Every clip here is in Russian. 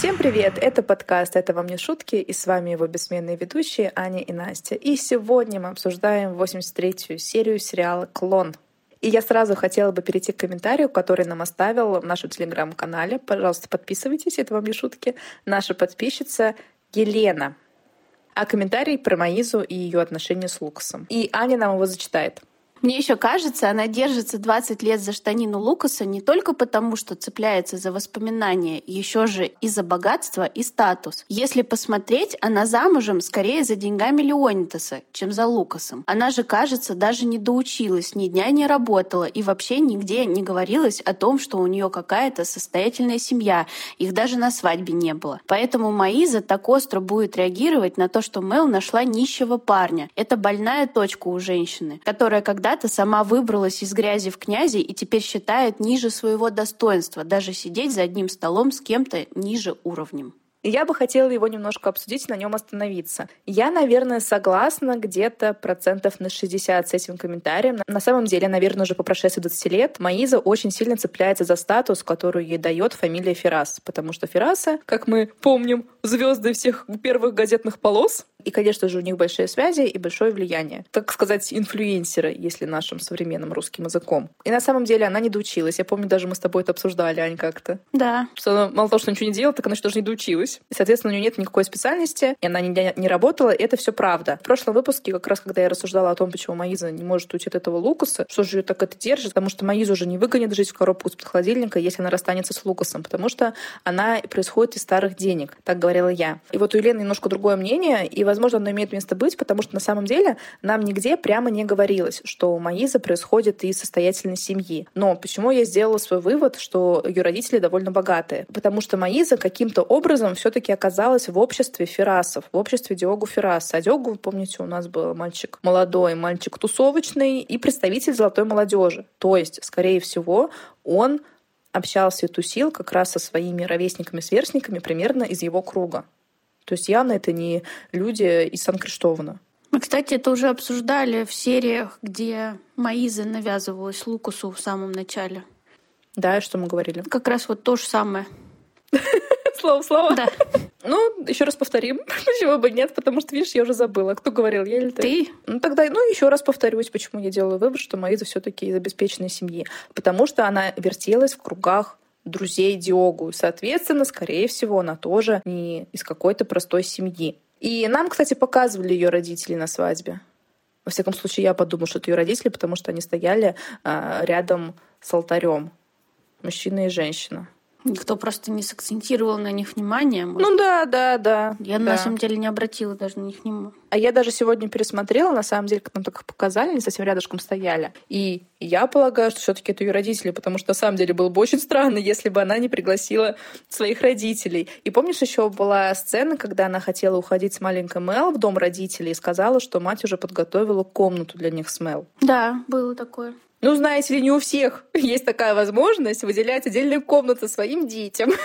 Всем привет! Это подкаст «Это вам не шутки» и с вами его бессменные ведущие Аня и Настя. И сегодня мы обсуждаем 83-ю серию сериала «Клон». И я сразу хотела бы перейти к комментарию, который нам оставил в нашем телеграм-канале. Пожалуйста, подписывайтесь, это вам не шутки. Наша подписчица Елена. А комментарий про Маизу и ее отношения с Лукасом. И Аня нам его зачитает. Мне еще кажется, она держится 20 лет за штанину Лукаса не только потому, что цепляется за воспоминания, еще же и за богатство и статус. Если посмотреть, она замужем скорее за деньгами Леонитаса, чем за Лукасом. Она же, кажется, даже не доучилась, ни дня не работала и вообще нигде не говорилось о том, что у нее какая-то состоятельная семья. Их даже на свадьбе не было. Поэтому Маиза так остро будет реагировать на то, что Мел нашла нищего парня. Это больная точка у женщины, которая когда когда-то сама выбралась из грязи в князи и теперь считает ниже своего достоинства даже сидеть за одним столом с кем-то ниже уровнем. Я бы хотела его немножко обсудить, на нем остановиться. Я, наверное, согласна где-то процентов на 60 с этим комментарием. На самом деле, наверное, уже по прошествии 20 лет Маиза очень сильно цепляется за статус, который ей дает фамилия Феррас, потому что Ферраса, как мы помним, звезды всех первых газетных полос, и, конечно же, у них большие связи и большое влияние. Так сказать, инфлюенсеры, если нашим современным русским языком. И на самом деле она не доучилась. Я помню, даже мы с тобой это обсуждали, Ань, как-то. Да. Что она мало того, что ничего не делала, так она еще даже не доучилась училась. И, соответственно, у нее нет никакой специальности, и она не, не работала, и это все правда. В прошлом выпуске, как раз когда я рассуждала о том, почему Маиза не может уйти от этого Лукаса, что же ее так это держит, потому что Маизу уже не выгонит жить в коробку из-под холодильника, если она расстанется с Лукасом, потому что она происходит из старых денег, так говорила я. И вот у Елены немножко другое мнение, и, возможно, оно имеет место быть, потому что на самом деле нам нигде прямо не говорилось, что Маиза происходит из состоятельной семьи. Но почему я сделала свой вывод, что ее родители довольно богатые? Потому что Маиза каким-то образом все-таки оказалась в обществе Ферасов, в обществе Диогу Фераса. А Диогу, вы помните, у нас был мальчик молодой, мальчик тусовочный и представитель золотой молодежи. То есть, скорее всего, он общался и тусил как раз со своими ровесниками-сверстниками примерно из его круга. То есть явно это не люди из Сан-Криштована. Мы, кстати, это уже обсуждали в сериях, где Маиза навязывалась Лукасу в самом начале. Да, что мы говорили? Как раз вот то же самое. Слово в слово? Да. Ну, еще раз повторим. Почему бы нет? Потому что, видишь, я уже забыла. Кто говорил, я или ты? Ты. Ну, тогда, ну, еще раз повторюсь, почему я делаю вывод, что Маиза все таки из обеспеченной семьи. Потому что она вертелась в кругах друзей Диогу. Соответственно, скорее всего, она тоже не из какой-то простой семьи. И нам, кстати, показывали ее родители на свадьбе. Во всяком случае, я подумала, что это ее родители, потому что они стояли а, рядом с алтарем. Мужчина и женщина. Никто просто не сакцентировал на них внимание. Может. Ну да, да, да. Я да. на самом деле не обратила даже на них внимания. А я даже сегодня пересмотрела, на самом деле, как нам только показали, они совсем рядышком стояли. И я полагаю, что все-таки это ее родители, потому что на самом деле было бы очень странно, если бы она не пригласила своих родителей. И помнишь, еще была сцена, когда она хотела уходить с маленькой Мел в дом родителей и сказала, что мать уже подготовила комнату для них с Мел. Да, было такое. Ну, знаете ли, не у всех есть такая возможность выделять отдельные комнаты своим детям.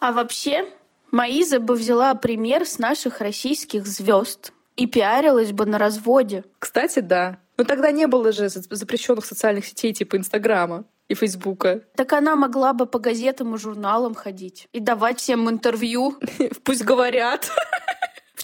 А вообще, Маиза бы взяла пример с наших российских звезд и пиарилась бы на разводе. Кстати, да. Но тогда не было же запрещенных социальных сетей типа Инстаграма и Фейсбука. Так она могла бы по газетам и журналам ходить и давать всем интервью. Пусть говорят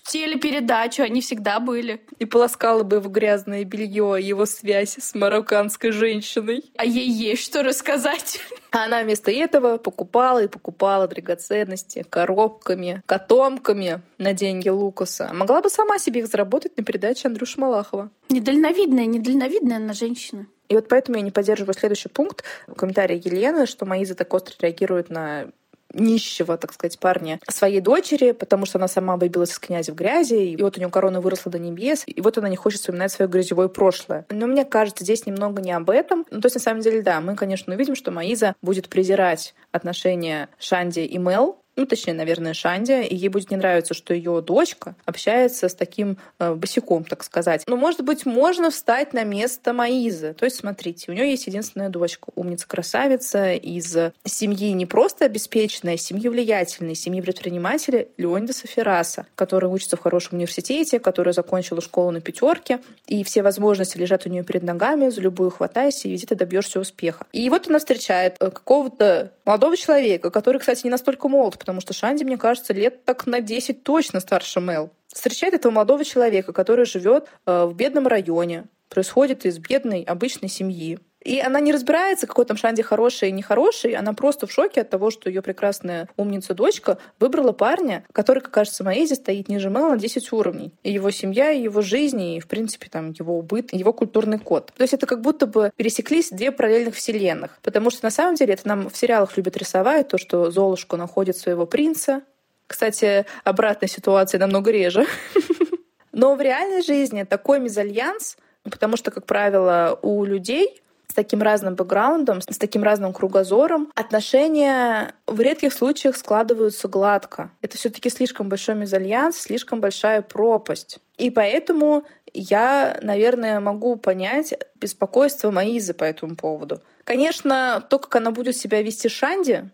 телепередачу, они всегда были. И полоскала бы в грязное белье его связь с марокканской женщиной. А ей есть что рассказать. А она вместо этого покупала и покупала драгоценности коробками, котомками на деньги Лукаса. Могла бы сама себе их заработать на передаче Андрюши Малахова. Недальновидная, недальновидная она женщина. И вот поэтому я не поддерживаю следующий пункт комментария Елены, что Маиза так остро реагирует на нищего, так сказать, парня своей дочери, потому что она сама выбилась из князя в грязи, и вот у нее корона выросла до небес, и вот она не хочет вспоминать свое грязевое прошлое. Но мне кажется, здесь немного не об этом. Ну, то есть, на самом деле, да, мы, конечно, увидим, что Маиза будет презирать отношения Шанди и Мел, ну, точнее, наверное, Шандия, и ей будет не нравиться, что ее дочка общается с таким э, босиком, так сказать. Но, может быть, можно встать на место Маизы. То есть, смотрите, у нее есть единственная дочка, умница-красавица из семьи не просто обеспеченной, а семьи влиятельной, семьи предпринимателя Леонида Ферраса, который учится в хорошем университете, которая закончила школу на пятерке, и все возможности лежат у нее перед ногами, за любую хватайся, и везде ты добьешься успеха. И вот она встречает э, какого-то молодого человека, который, кстати, не настолько молод, потому что Шанди, мне кажется, лет так на 10 точно старше Мел. Встречает этого молодого человека, который живет э, в бедном районе, происходит из бедной обычной семьи. И она не разбирается, какой там Шанди хороший и нехороший. Она просто в шоке от того, что ее прекрасная умница-дочка выбрала парня, который, как кажется, Маэзи стоит ниже Мэл на 10 уровней. И его семья, и его жизнь, и, в принципе, там, его убыт, его культурный код. То есть это как будто бы пересеклись две параллельных вселенных. Потому что, на самом деле, это нам в сериалах любят рисовать, то, что Золушка находит своего принца. Кстати, обратная ситуация намного реже. Но в реальной жизни такой мезальянс, потому что, как правило, у людей с таким разным бэкграундом, с таким разным кругозором, отношения в редких случаях складываются гладко. Это все таки слишком большой мезальянс, слишком большая пропасть. И поэтому я, наверное, могу понять беспокойство Маизы по этому поводу. Конечно, то, как она будет себя вести Шанди,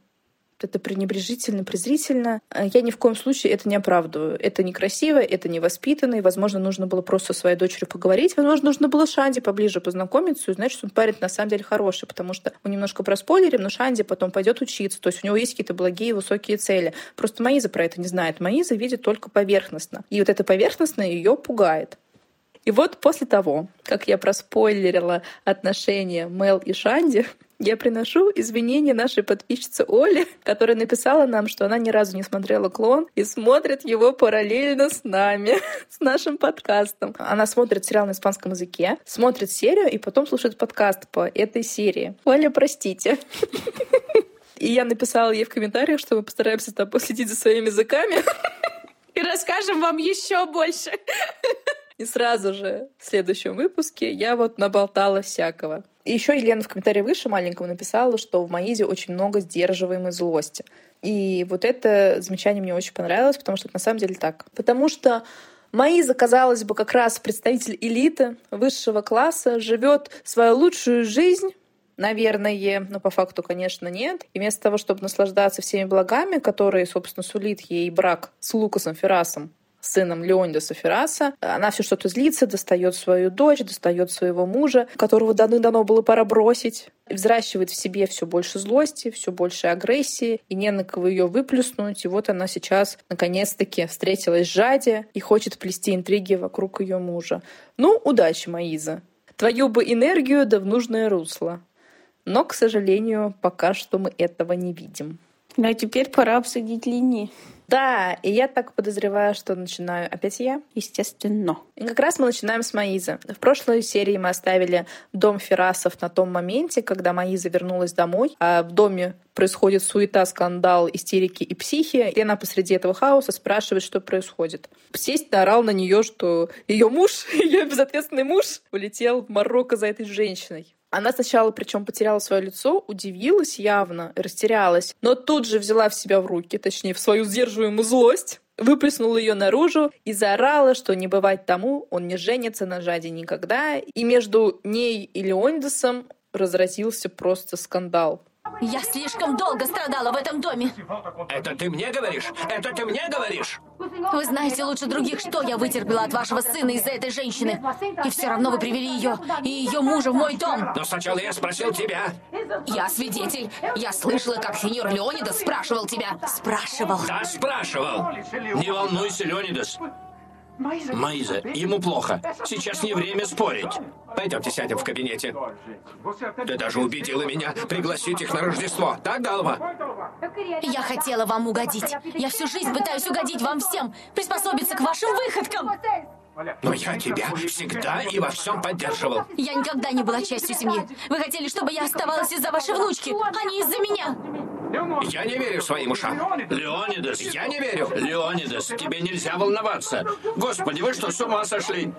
это пренебрежительно, презрительно. Э, я ни в коем случае это не оправдываю. Это некрасиво, это невоспитанно, и, возможно, нужно было просто со своей дочерью поговорить. Возможно, нужно было Шанди поближе познакомиться и узнать, что он парень на самом деле хороший, потому что мы немножко проспойлерим, но Шанди потом пойдет учиться, то есть у него есть какие-то благие, высокие цели. Просто Маиза про это не знает. Маиза видит только поверхностно. И вот это поверхностное ее пугает. И вот после того, как я проспойлерила отношения Мел и Шанди, я приношу извинения нашей подписчице Оле, которая написала нам, что она ни разу не смотрела клон и смотрит его параллельно с нами, с нашим подкастом. Она смотрит сериал на испанском языке, смотрит серию и потом слушает подкаст по этой серии. Оля, простите. И я написала ей в комментариях, что мы постараемся там последить за своими языками. И расскажем вам еще больше. И сразу же в следующем выпуске я вот наболтала всякого. Еще Елена в комментарии выше маленьком написала, что в Маизе очень много сдерживаемой злости. И вот это замечание мне очень понравилось, потому что это на самом деле так. Потому что Маиза, казалось бы, как раз представитель элиты высшего класса, живет свою лучшую жизнь, наверное, но по факту, конечно, нет. И вместо того, чтобы наслаждаться всеми благами, которые, собственно, сулит ей брак с Лукасом Феррасом, сыном Леонида Ферраса. Она все что-то злится, достает свою дочь, достает своего мужа, которого даны-дано было пора бросить взращивает в себе все больше злости, все больше агрессии, и не на кого ее выплюснуть. И вот она сейчас наконец-таки встретилась с Жаде и хочет плести интриги вокруг ее мужа. Ну, удачи, Маиза. Твою бы энергию да в нужное русло. Но, к сожалению, пока что мы этого не видим. Ну, а теперь пора обсудить линии. Да, и я так подозреваю, что начинаю опять я. Естественно. И как раз мы начинаем с Маизы. В прошлой серии мы оставили дом Ферасов на том моменте, когда Маиза вернулась домой, а в доме происходит суета, скандал, истерики и психи. И она посреди этого хаоса спрашивает, что происходит. Сесть орал на нее, что ее муж, ее безответственный муж, улетел в Марокко за этой женщиной. Она сначала, причем потеряла свое лицо, удивилась явно, растерялась, но тут же взяла в себя в руки, точнее, в свою сдерживаемую злость, выплеснула ее наружу и заорала, что не бывать тому, он не женится на Жаде никогда. И между ней и Леонидасом разразился просто скандал. Я слишком долго страдала в этом доме. Это ты мне говоришь? Это ты мне говоришь? Вы знаете лучше других, что я вытерпела от вашего сына из-за этой женщины. И все равно вы привели ее и ее мужа в мой дом. Но сначала я спросил тебя. Я свидетель. Я слышала, как сеньор Леонидас спрашивал тебя. Спрашивал. Да, спрашивал. Не волнуйся, Леонидас. Маиза, ему плохо. Сейчас не время спорить. Пойдемте сядем в кабинете. Ты даже убедила меня пригласить их на Рождество. Так, Галва? Я хотела вам угодить. Я всю жизнь пытаюсь угодить вам всем, приспособиться к вашим выходкам. Но я тебя всегда и во всем поддерживал. Я никогда не была частью семьи. Вы хотели, чтобы я оставалась из-за вашей внучки, а не из-за меня. Я не верю своим ушам. Леонидас, я не верю. Леонидас, тебе нельзя волноваться. Господи, вы что, с ума сошли?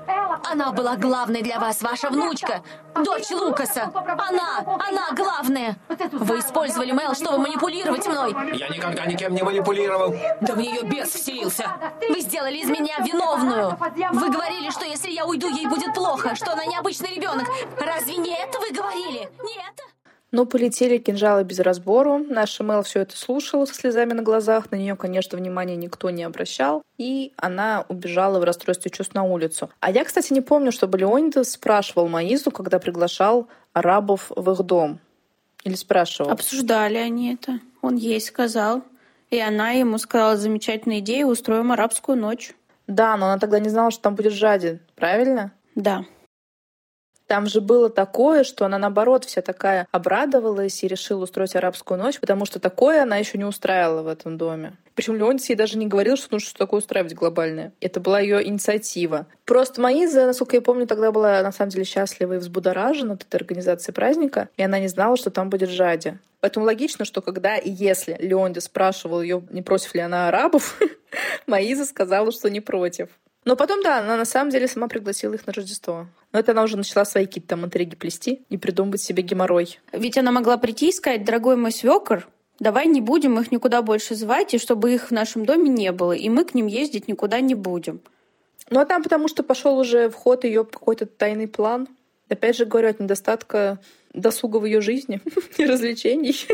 Она была главной для вас, ваша внучка. Дочь Лукаса. Она, она главная. Вы использовали Мэл, чтобы манипулировать мной. Я никогда никем не манипулировал. Да в нее бес вселился. Вы сделали из меня виновную. Вы говорили, что если я уйду, ей будет плохо, что она необычный ребенок. Разве не это вы говорили? Не это? Но полетели кинжалы без разбору. Наша Мэл все это слушала со слезами на глазах. На нее, конечно, внимания никто не обращал. И она убежала в расстройстве чувств на улицу. А я, кстати, не помню, чтобы Леонидас спрашивал Маизу, когда приглашал арабов в их дом. Или спрашивал? Обсуждали они это. Он ей сказал. И она ему сказала, замечательная идея, устроим арабскую ночь. Да, но она тогда не знала, что там будет Жади, правильно? Да. Там же было такое, что она, наоборот, вся такая обрадовалась и решила устроить арабскую ночь, потому что такое она еще не устраивала в этом доме. Причем Леонтис ей даже не говорил, что нужно что такое устраивать глобальное. Это была ее инициатива. Просто Маиза, насколько я помню, тогда была на самом деле счастлива и взбудоражена от этой организации праздника, и она не знала, что там будет Жади. Поэтому логично, что когда и если Леонди спрашивал ее, не против ли она арабов, Маиза сказала, что не против. Но потом, да, она на самом деле сама пригласила их на Рождество. Но это она уже начала свои какие-то там интриги плести и придумывать себе геморрой. Ведь она могла прийти и сказать, дорогой мой свекор, давай не будем их никуда больше звать, и чтобы их в нашем доме не было, и мы к ним ездить никуда не будем. Ну а там потому что пошел уже в ход ее какой-то тайный план. Опять же говорю, от недостатка досуга в ее жизни и развлечений.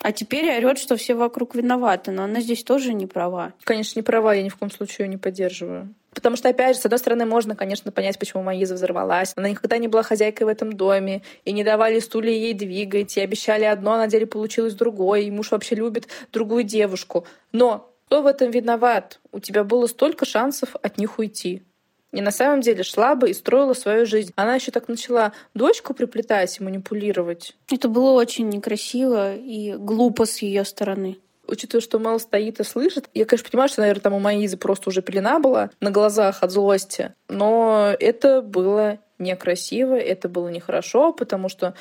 А теперь орет, что все вокруг виноваты, но она здесь тоже не права. Конечно, не права, я ни в коем случае ее не поддерживаю. Потому что, опять же, с одной стороны, можно, конечно, понять, почему Маиза взорвалась. Она никогда не была хозяйкой в этом доме, и не давали стулья ей двигать, и обещали одно, а на деле получилось другое, и муж вообще любит другую девушку. Но кто в этом виноват? У тебя было столько шансов от них уйти. И на самом деле шла бы и строила свою жизнь. Она еще так начала дочку приплетать и манипулировать. Это было очень некрасиво и глупо с ее стороны учитывая, что Мел стоит и слышит, я, конечно, понимаю, что, наверное, там у Маизы просто уже пелена была на глазах от злости, но это было некрасиво, это было нехорошо, потому что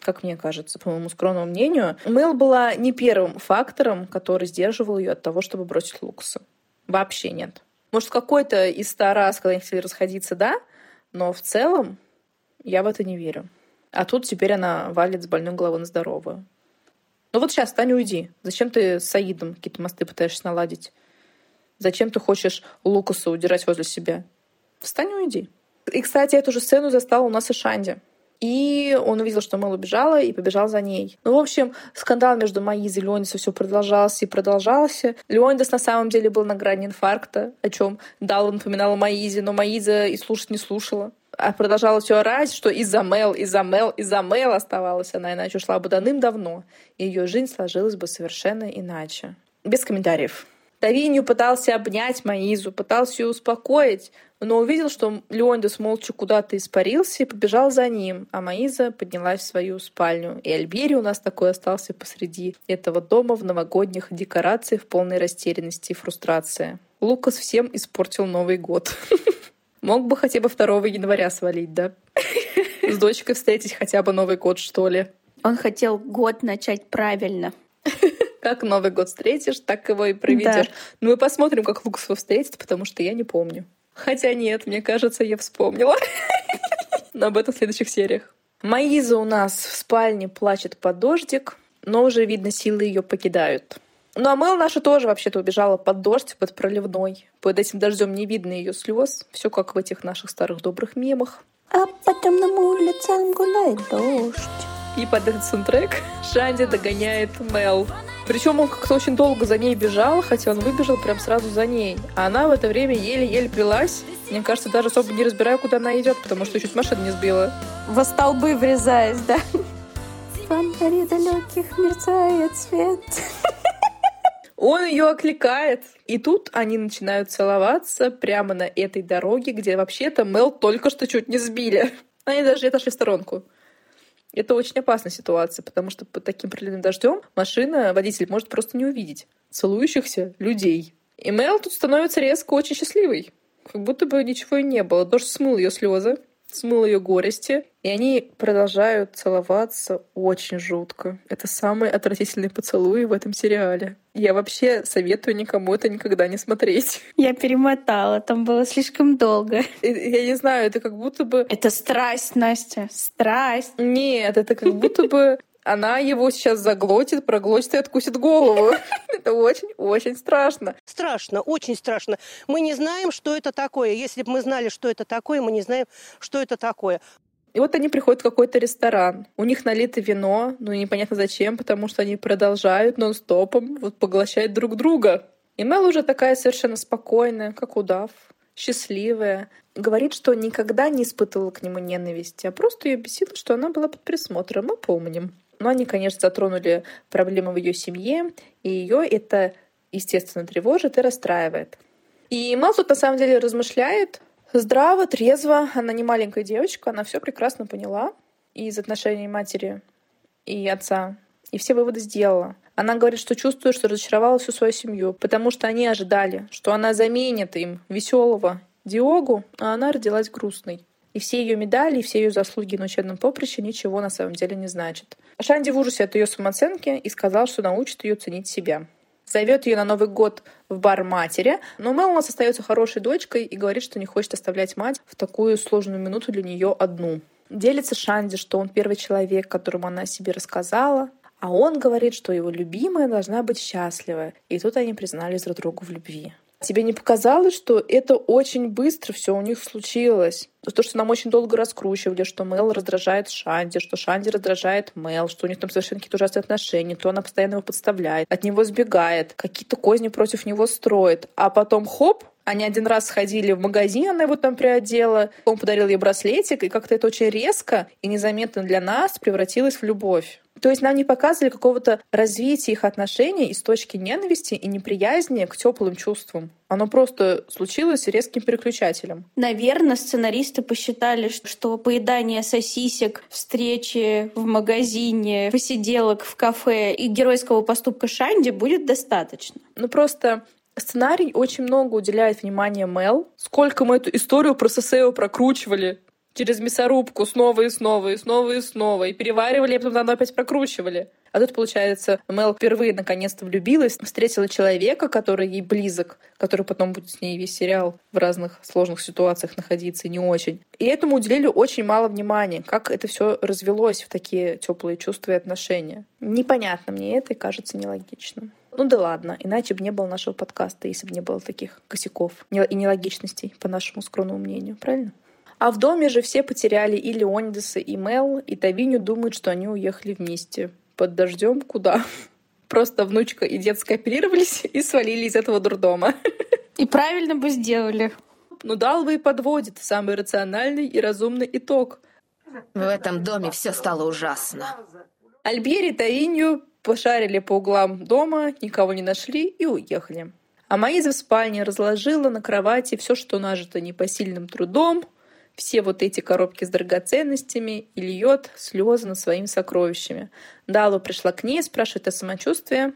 как мне кажется, по моему скромному мнению, Мэл была не первым фактором, который сдерживал ее от того, чтобы бросить Лукаса. Вообще нет. Может, какой-то из ста раз, когда они хотели расходиться, да, но в целом я в это не верю. А тут теперь она валит с больной головы на здоровую. Ну вот сейчас, Таня, уйди. Зачем ты с Саидом какие-то мосты пытаешься наладить? Зачем ты хочешь Лукаса удирать возле себя? Встань и уйди. И, кстати, эту же сцену застал у нас и Шанди. И он увидел, что Мэл убежала, и побежал за ней. Ну, в общем, скандал между Маизой и Леонидасом все продолжался и продолжался. Леонидас на самом деле был на грани инфаркта, о чем Дал напоминала Маизе, но Маиза и слушать не слушала продолжала все орать, что из-за Мел, из-за Мел, из-за Мел оставалась она, иначе ушла бы давным-давно, ее жизнь сложилась бы совершенно иначе. Без комментариев. Давинью пытался обнять Маизу, пытался ее успокоить, но увидел, что Леондес молча куда-то испарился и побежал за ним, а Маиза поднялась в свою спальню. И Альбери у нас такой остался посреди этого дома в новогодних декорациях в полной растерянности и фрустрации. Лукас всем испортил Новый год. Мог бы хотя бы 2 января свалить, да? С дочкой встретить хотя бы Новый год, что ли. Он хотел год начать правильно. Как Новый год встретишь, так его и проведешь. Да. Ну, мы посмотрим, как Лукас его встретит, потому что я не помню. Хотя нет, мне кажется, я вспомнила. Но об этом в следующих сериях. Маиза у нас в спальне плачет под дождик, но уже, видно, силы ее покидают. Ну а Мэл наша тоже вообще-то убежала под дождь, под проливной. Под этим дождем не видно ее слез. Все как в этих наших старых добрых мемах. А по темным улицам гуляет дождь. И под этот саундтрек Шанди догоняет Мел. Причем он как-то очень долго за ней бежал, хотя он выбежал прям сразу за ней. А она в это время еле-еле плелась. Мне кажется, даже особо не разбирая, куда она идет, потому что чуть машину не сбила. Во столбы врезаясь, да? В фонаре далеких мерцает свет. Он ее окликает. И тут они начинают целоваться прямо на этой дороге, где вообще-то Мел только что чуть не сбили. Они даже отошли в сторонку. Это очень опасная ситуация, потому что под таким проливным дождем машина, водитель может просто не увидеть целующихся людей. И Мел тут становится резко очень счастливой. Как будто бы ничего и не было. Дождь смыл ее слезы смыл ее горести, и они продолжают целоваться очень жутко. Это самый отвратительный поцелуй в этом сериале. Я вообще советую никому это никогда не смотреть. Я перемотала, там было слишком долго. Я не знаю, это как будто бы... Это страсть, Настя, страсть. Нет, это как будто бы она его сейчас заглотит, проглотит и откусит голову. Это очень-очень страшно. Страшно, очень страшно. Мы не знаем, что это такое. Если бы мы знали, что это такое, мы не знаем, что это такое. И вот они приходят в какой-то ресторан. У них налито вино, ну непонятно зачем, потому что они продолжают нон-стопом вот поглощать друг друга. И Мел уже такая совершенно спокойная, как удав, счастливая. Говорит, что никогда не испытывала к нему ненависти, а просто ее бесило, что она была под присмотром. Мы помним. Но они, конечно, затронули проблемы в ее семье, и ее это естественно, тревожит и расстраивает. И Мел тут на самом деле размышляет здраво, трезво. Она не маленькая девочка, она все прекрасно поняла из отношений матери и отца. И все выводы сделала. Она говорит, что чувствует, что разочаровала всю свою семью, потому что они ожидали, что она заменит им веселого Диогу, а она родилась грустной. И все ее медали, и все ее заслуги на учебном поприще ничего на самом деле не значат. Шанди в ужасе от ее самооценки и сказал, что научит ее ценить себя. Зовет ее на Новый год в бар матери, но Мелмас остается хорошей дочкой и говорит, что не хочет оставлять мать в такую сложную минуту для нее одну. Делится Шанди, что он первый человек, которому она о себе рассказала, а он говорит, что его любимая должна быть счастлива. И тут они признались друг другу в любви. Тебе не показалось, что это очень быстро все у них случилось? То, что нам очень долго раскручивали, что Мел раздражает Шанди, что Шанди раздражает Мел, что у них там совершенно какие-то ужасные отношения, то она постоянно его подставляет, от него сбегает, какие-то козни против него строит. А потом хоп, они один раз сходили в магазин, она его там приодела, он подарил ей браслетик, и как-то это очень резко и незаметно для нас превратилось в любовь. То есть нам не показывали какого-то развития их отношений из точки ненависти и неприязни к теплым чувствам. Оно просто случилось резким переключателем. Наверное, сценаристы посчитали, что поедание сосисек, встречи в магазине, посиделок в кафе и геройского поступка Шанди будет достаточно. Ну просто сценарий очень много уделяет внимания Мел. Сколько мы эту историю про Сесео прокручивали через мясорубку снова и снова, и снова и снова, и переваривали, и потом заново опять прокручивали. А тут, получается, Мел впервые наконец-то влюбилась, встретила человека, который ей близок, который потом будет с ней весь сериал в разных сложных ситуациях находиться, не очень. И этому уделили очень мало внимания, как это все развелось в такие теплые чувства и отношения. Непонятно мне это и кажется нелогичным. Ну да ладно, иначе бы не было нашего подкаста, если бы не было таких косяков и нелогичностей, по нашему скромному мнению, правильно? А в доме же все потеряли и Леонидаса, и Мел, и Тавиню думают, что они уехали вместе. Под дождем куда? Просто внучка и дед скооперировались и свалили из этого дурдома. И правильно бы сделали. Ну, Далва и подводит самый рациональный и разумный итог. В этом доме все стало ужасно. Альбери и Таинью пошарили по углам дома, никого не нашли и уехали. А Маиза в спальне разложила на кровати все, что нажито непосильным трудом, все вот эти коробки с драгоценностями и льет слезы над своими сокровищами. Дала пришла к ней, спрашивает о самочувствии,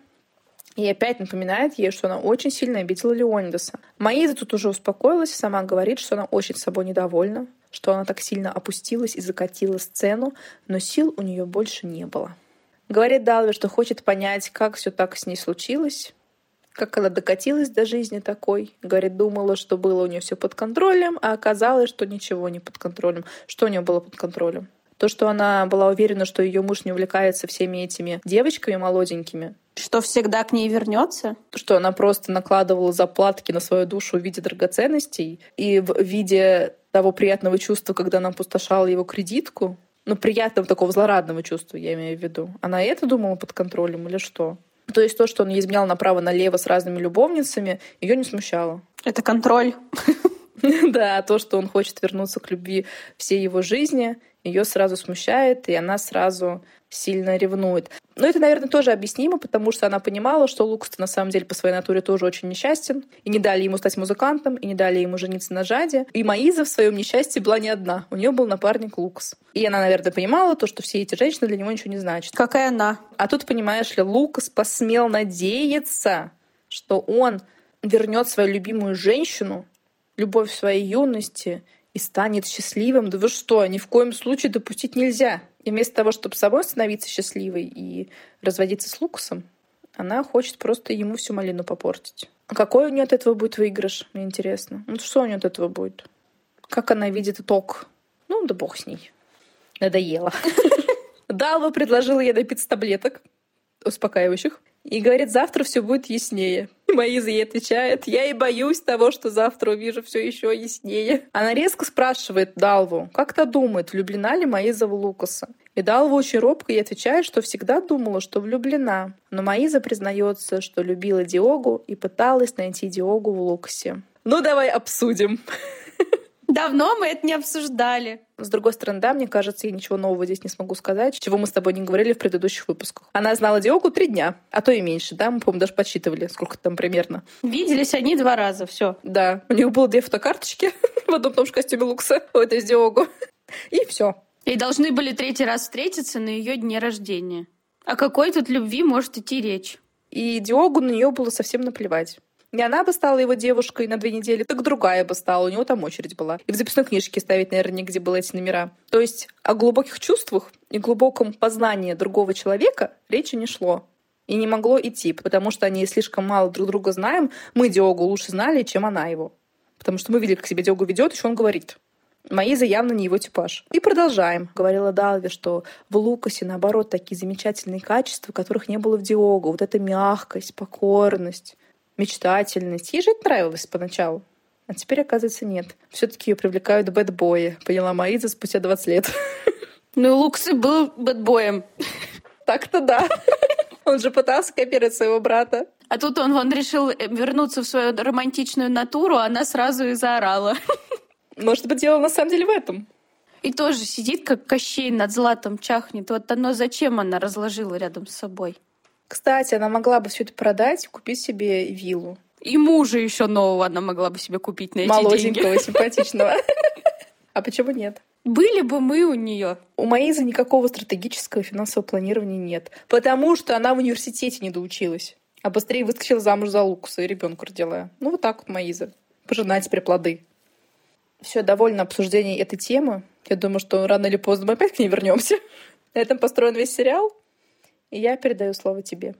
и опять напоминает ей, что она очень сильно обидела Леонидаса. Маиза тут уже успокоилась, сама говорит, что она очень собой недовольна, что она так сильно опустилась и закатила сцену, но сил у нее больше не было. Говорит Далве, что хочет понять, как все так с ней случилось, как она докатилась до жизни такой. Говорит, думала, что было у нее все под контролем, а оказалось, что ничего не под контролем. Что у нее было под контролем? То, что она была уверена, что ее муж не увлекается всеми этими девочками молоденькими. Что всегда к ней вернется? Что она просто накладывала заплатки на свою душу в виде драгоценностей и в виде того приятного чувства, когда она опустошала его кредитку. Ну, приятного такого злорадного чувства, я имею в виду. Она это думала под контролем или что? То есть то, что он изменял направо-налево с разными любовницами, ее не смущало. Это контроль. Да, то, что он хочет вернуться к любви всей его жизни, ее сразу смущает, и она сразу сильно ревнует. Но это, наверное, тоже объяснимо, потому что она понимала, что Лукас на самом деле по своей натуре тоже очень несчастен, и не дали ему стать музыкантом, и не дали ему жениться на Жаде. И Маиза в своем несчастье была не одна. У нее был напарник Лукас. И она, наверное, понимала то, что все эти женщины для него ничего не значат. Какая она? А тут, понимаешь ли, Лукас посмел надеяться, что он вернет свою любимую женщину, любовь своей юности, и станет счастливым. Да вы что, ни в коем случае допустить нельзя. И вместо того, чтобы собой становиться счастливой и разводиться с Лукасом, она хочет просто ему всю малину попортить. А какой у нее от этого будет выигрыш, мне интересно. Ну что у нее от этого будет? Как она видит итог? Ну, да бог с ней. Надоело. Далва предложила ей допить таблеток успокаивающих. И говорит, завтра все будет яснее. И Маиза ей отвечает, я и боюсь того, что завтра увижу все еще яснее. Она резко спрашивает Далву, как то думает, влюблена ли Маиза в Лукаса. И Далва очень робко ей отвечает, что всегда думала, что влюблена. Но Маиза признается, что любила Диогу и пыталась найти Диогу в Лукасе. Ну, давай обсудим. Давно мы это не обсуждали. С другой стороны, да, мне кажется, я ничего нового здесь не смогу сказать, чего мы с тобой не говорили в предыдущих выпусках. Она знала Диогу три дня, а то и меньше, да, мы, по-моему, даже подсчитывали, сколько там примерно. Виделись они два раза, все. Да, у них было две фотокарточки в одном том же костюме Лукса, у этой с Диогу. И все. И должны были третий раз встретиться на ее дне рождения. О какой тут любви может идти речь? И Диогу на нее было совсем наплевать. Не она бы стала его девушкой на две недели, так другая бы стала. У него там очередь была. И в записной книжке ставить, наверное, нигде было эти номера. То есть о глубоких чувствах и глубоком познании другого человека речи не шло. И не могло идти, потому что они слишком мало друг друга знаем. Мы Диогу лучше знали, чем она его. Потому что мы видели, как себя Диогу ведет, что он говорит. Маиза явно не его типаж. И продолжаем. Говорила Далви, что в Лукасе, наоборот, такие замечательные качества, которых не было в Диогу. Вот эта мягкость, покорность мечтательность. Ей же это нравилось поначалу. А теперь, оказывается, нет. все таки ее привлекают бэтбои. Поняла Маиза спустя 20 лет. Ну, Луксы был бэтбоем. Так-то да. Он же пытался копировать своего брата. А тут он, он решил вернуться в свою романтичную натуру, а она сразу и заорала. Может быть, дело на самом деле в этом. И тоже сидит, как Кощей над златом чахнет. Вот оно зачем она разложила рядом с собой? Кстати, она могла бы все это продать, купить себе виллу. И мужа еще нового она могла бы себе купить на эти Молоденького, деньги. симпатичного. А почему нет? Были бы мы у нее. У Маизы никакого стратегического финансового планирования нет. Потому что она в университете не доучилась. А быстрее выскочила замуж за Лукаса и ребенка родила. Ну, вот так вот Маиза. Пожинать теперь плоды. Все, довольно обсуждений этой темы. Я думаю, что рано или поздно мы опять к ней вернемся. На этом построен весь сериал. И я передаю слово тебе.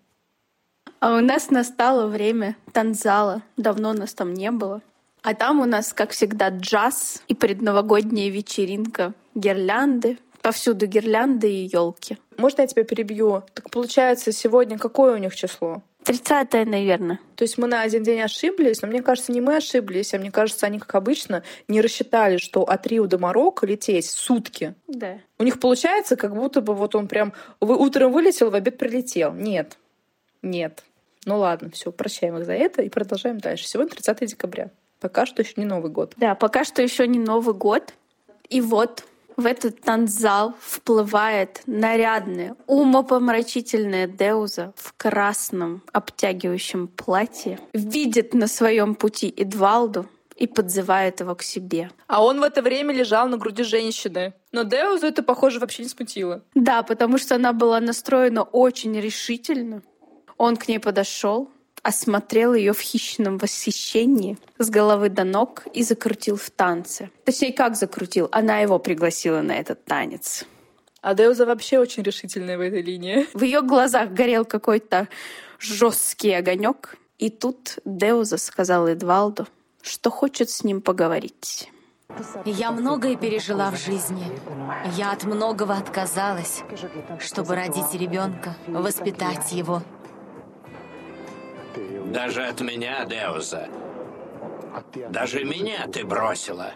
А у нас настало время танзала. Давно нас там не было. А там у нас, как всегда, джаз и предновогодняя вечеринка, гирлянды, повсюду гирлянды и елки. Можно я тебя перебью? Так получается, сегодня какое у них число? 30 наверное. То есть мы на один день ошиблись, но мне кажется, не мы ошиблись, а мне кажется, они, как обычно, не рассчитали, что от Рио до Марокко лететь сутки. Да. У них получается, как будто бы вот он прям утром вылетел, в обед прилетел. Нет. Нет. Ну ладно, все, прощаем их за это и продолжаем дальше. Сегодня 30 декабря. Пока что еще не Новый год. Да, пока что еще не Новый год. И вот в этот танцзал вплывает нарядная, умопомрачительная Деуза в красном обтягивающем платье, видит на своем пути Эдвалду и подзывает его к себе. А он в это время лежал на груди женщины. Но Деузу это, похоже, вообще не смутило. Да, потому что она была настроена очень решительно. Он к ней подошел, осмотрел ее в хищном восхищении с головы до ног и закрутил в танце. Точнее, как закрутил? Она его пригласила на этот танец. А Деуза вообще очень решительная в этой линии. В ее глазах горел какой-то жесткий огонек. И тут Деуза сказал Эдвалду, что хочет с ним поговорить. Я многое пережила в жизни. Я от многого отказалась, чтобы родить ребенка, воспитать его. Даже от меня, Деуза. Даже меня ты бросила.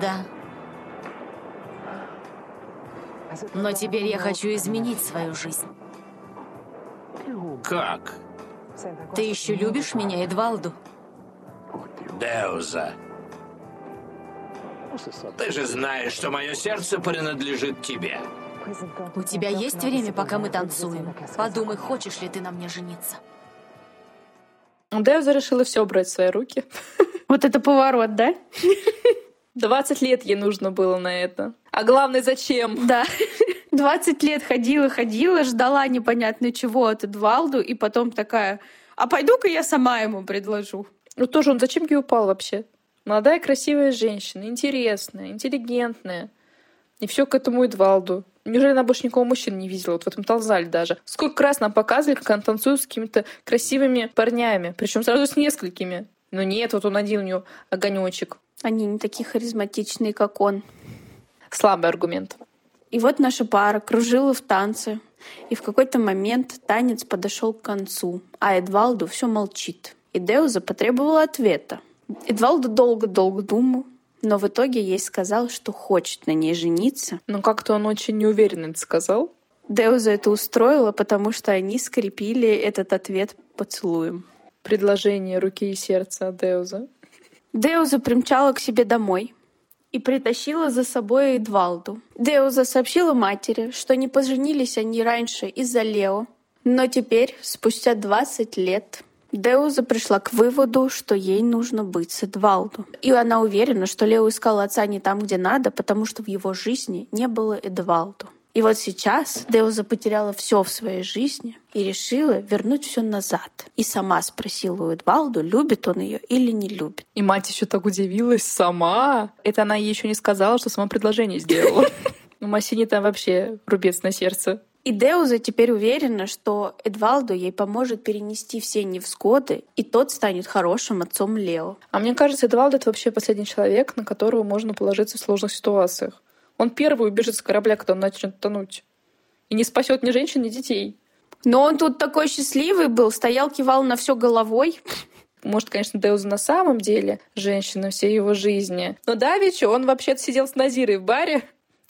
Да. Но теперь я хочу изменить свою жизнь. Как? Ты еще любишь меня, Эдвалду? Деуза. Ты же знаешь, что мое сердце принадлежит тебе. У тебя есть время, пока мы танцуем? Подумай, хочешь ли ты на мне жениться? Деуза решила все брать в свои руки. Вот это поворот, да? 20 лет ей нужно было на это. А главное, зачем? Да. 20 лет ходила, ходила, ждала непонятно чего от Эдвалду, и потом такая, а пойду-ка я сама ему предложу. Ну тоже он зачем ей упал вообще? Молодая красивая женщина, интересная, интеллигентная. И все к этому Эдвалду. Неужели она больше никого мужчин не видела, вот в этом Талзале даже? Сколько раз нам показывали, как она танцует с какими-то красивыми парнями, причем сразу с несколькими. Но нет, вот он один у нее огонечек. Они не такие харизматичные, как он. Слабый аргумент. И вот наша пара кружила в танце. И в какой-то момент танец подошел к концу, а Эдвалду все молчит. И Деуза потребовала ответа. Эдвалду долго-долго думал, но в итоге ей сказал, что хочет на ней жениться. Но как-то он очень неуверенно это сказал. Деуза это устроила, потому что они скрепили этот ответ поцелуем. Предложение руки и сердца от Деуза. Деуза примчала к себе домой и притащила за собой Эдвалду. Деуза сообщила матери, что не поженились они раньше из-за Лео, но теперь, спустя 20 лет, Деуза пришла к выводу, что ей нужно быть с Эдвалду. И она уверена, что Лео искал отца не там, где надо, потому что в его жизни не было Эдвалду. И вот сейчас Деуза потеряла все в своей жизни и решила вернуть все назад. И сама спросила у Эдвалду, любит он ее или не любит. И мать еще так удивилась сама. Это она ей еще не сказала, что сама предложение сделала. У Массини там вообще рубец на сердце. И Деуза теперь уверена, что Эдвалду ей поможет перенести все невзгоды, и тот станет хорошим отцом Лео. А мне кажется, Эдвалд — это вообще последний человек, на которого можно положиться в сложных ситуациях. Он первый убежит с корабля, когда он начнет тонуть. И не спасет ни женщин, ни детей. Но он тут такой счастливый был, стоял, кивал на все головой. Может, конечно, Деуза на самом деле женщина всей его жизни. Но Давича он вообще-то сидел с Назирой в баре,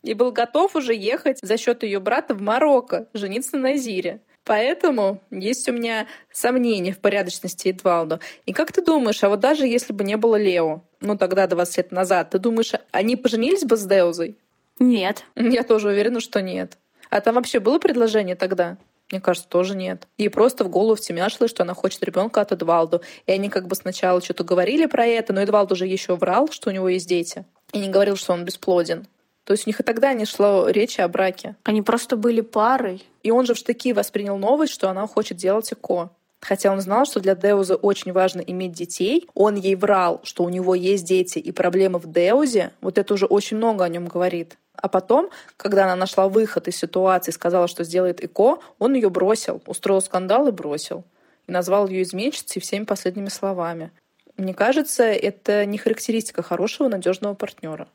и был готов уже ехать за счет ее брата в Марокко, жениться на Назире. Поэтому есть у меня сомнения в порядочности Эдвалду. И как ты думаешь, а вот даже если бы не было Лео, ну тогда 20 лет назад, ты думаешь, они поженились бы с Деузой? Нет. Я тоже уверена, что нет. А там вообще было предложение тогда? Мне кажется, тоже нет. Ей просто в голову втемяшилось, что она хочет ребенка от Эдвалду. И они как бы сначала что-то говорили про это, но Эдвалд уже еще врал, что у него есть дети. И не говорил, что он бесплоден. То есть у них и тогда не шло речи о браке. Они просто были парой. И он же в штыки воспринял новость, что она хочет делать ЭКО. Хотя он знал, что для Деуза очень важно иметь детей, он ей врал, что у него есть дети и проблемы в Деузе, вот это уже очень много о нем говорит. А потом, когда она нашла выход из ситуации, сказала, что сделает ЭКО, он ее бросил, устроил скандал и бросил. И назвал ее изменщицей всеми последними словами. Мне кажется, это не характеристика хорошего, надежного партнера.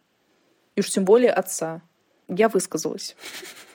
И уж тем более отца. Я высказалась.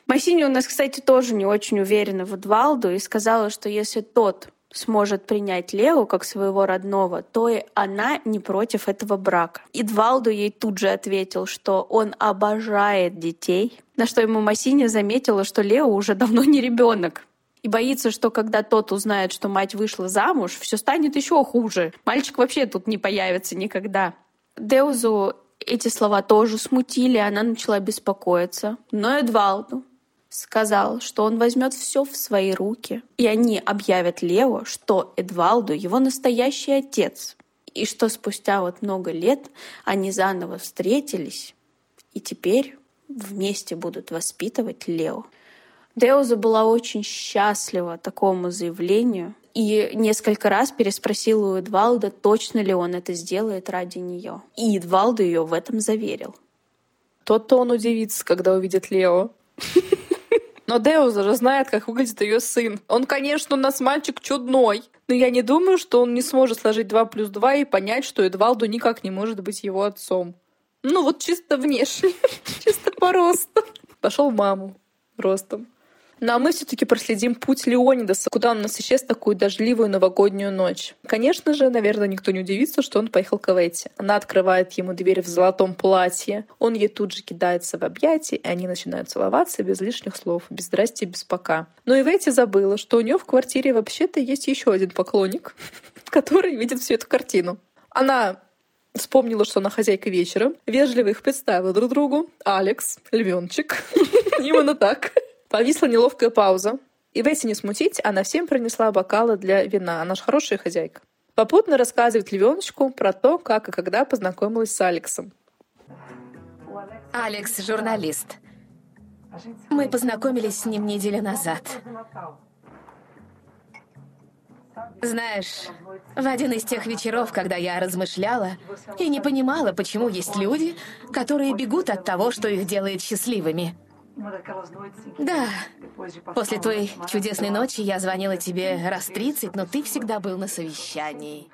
Массини у нас, кстати, тоже не очень уверена в Эдвалду и сказала, что если тот сможет принять Лео как своего родного, то и она не против этого брака. Эдвалду ей тут же ответил, что он обожает детей, на что ему Массини заметила, что Лео уже давно не ребенок. И боится, что когда тот узнает, что мать вышла замуж, все станет еще хуже. Мальчик вообще тут не появится никогда. Деузу эти слова тоже смутили, она начала беспокоиться. Но Эдвалду сказал, что он возьмет все в свои руки, и они объявят Лео, что Эдвалду его настоящий отец, и что спустя вот много лет они заново встретились, и теперь вместе будут воспитывать Лео. Деуза была очень счастлива такому заявлению, и несколько раз переспросила у Эдвалда, точно ли он это сделает ради нее. И Эдвалду ее в этом заверил. Тот-то он удивится, когда увидит Лео. Но Деуза же знает, как выглядит ее сын. Он, конечно, у нас мальчик чудной. Но я не думаю, что он не сможет сложить 2 плюс 2 и понять, что Эдвалду никак не может быть его отцом. Ну вот чисто внешне, чисто по росту. Пошел маму ростом. Ну а мы все-таки проследим путь Леонидаса, куда он нас исчез такую дождливую новогоднюю ночь. Конечно же, наверное, никто не удивится, что он поехал к Эветте. Она открывает ему дверь в золотом платье. Он ей тут же кидается в объятия, и они начинают целоваться без лишних слов, без здрасте, без пока. Но Эветти забыла, что у нее в квартире вообще-то есть еще один поклонник, который видит всю эту картину. Она вспомнила, что она хозяйка вечера, вежливо их представила друг другу. Алекс, львенчик. Именно так. Повисла неловкая пауза. И Бетти не смутить, она всем принесла бокалы для вина. Она же хорошая хозяйка. Попутно рассказывает львеночку про то, как и когда познакомилась с Алексом. Алекс — журналист. Мы познакомились с ним неделю назад. Знаешь, в один из тех вечеров, когда я размышляла и не понимала, почему есть люди, которые бегут от того, что их делает счастливыми — да. После той чудесной ночи я звонила тебе раз тридцать, но ты всегда был на совещании.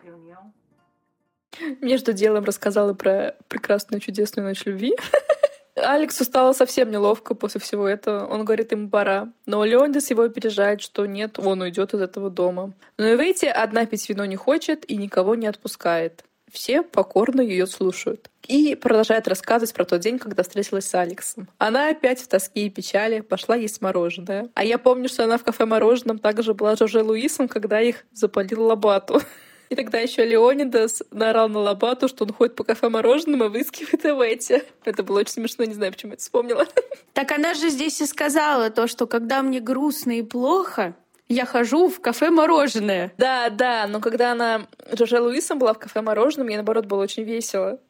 Между делом рассказала про прекрасную чудесную ночь любви. Алексу стало совсем неловко после всего этого. Он говорит, ему пора. Но Леондис его опережает, что нет, он уйдет из этого дома. Но и выйти одна пить вино не хочет и никого не отпускает. Все покорно ее слушают. И продолжает рассказывать про тот день, когда встретилась с Алексом. Она опять в тоске и печали пошла есть мороженое. А я помню, что она в кафе мороженом также была Жорже Луисом, когда их запалил Лобату. И тогда еще Леонидас наорал на Лобату, что он ходит по кафе мороженым и выискивает Эвети. Это было очень смешно, не знаю, почему я это вспомнила. Так она же здесь и сказала то, что когда мне грустно и плохо, я хожу в кафе мороженое. Да, да, но когда она Джорджа Луисом была в кафе мороженым, мне наоборот было очень весело.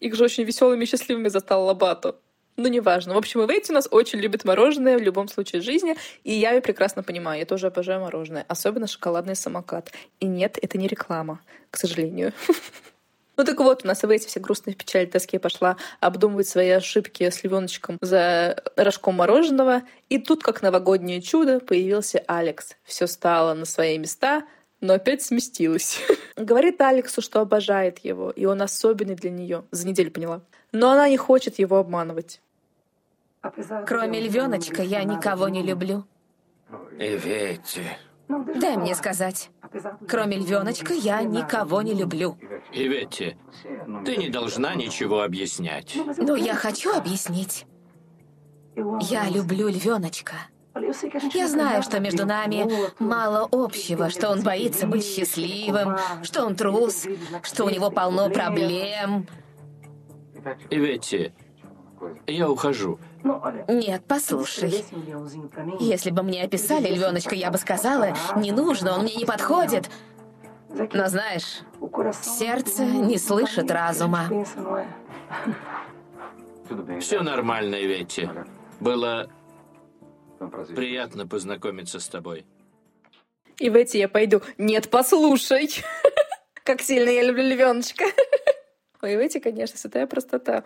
Их же очень веселыми и счастливыми застал Лобату. Ну, неважно. В общем, Эвейти у нас очень любит мороженое в любом случае жизни, и я ее прекрасно понимаю. Я тоже обожаю мороженое, особенно шоколадный самокат. И нет, это не реклама, к сожалению. Ну так вот, у нас Эвейти все грустные в печали тоске пошла обдумывать свои ошибки с львеночком за рожком мороженого. И тут, как новогоднее чудо, появился Алекс. Все стало на свои места, но опять сместилось. Говорит Алексу, что обожает его, и он особенный для нее. За неделю поняла. Но она не хочет его обманывать. Кроме львеночка, я никого не люблю. Иветти. Дай мне сказать. Кроме львеночка, я никого не люблю. Иветти, ты не должна ничего объяснять. Ну, я хочу объяснить. Я люблю львеночка. Я знаю, что между нами мало общего, что он боится быть счастливым, что он трус, что у него полно проблем. Иветти, я ухожу. Нет, послушай. Если бы мне описали львеночка, я бы сказала, не нужно, он мне не подходит. Но знаешь, сердце не слышит разума. Все нормально, Иветти. Было приятно познакомиться с тобой. И в эти я пойду. Нет, послушай. Как сильно я люблю львеночка. Ой, в эти, конечно, святая простота.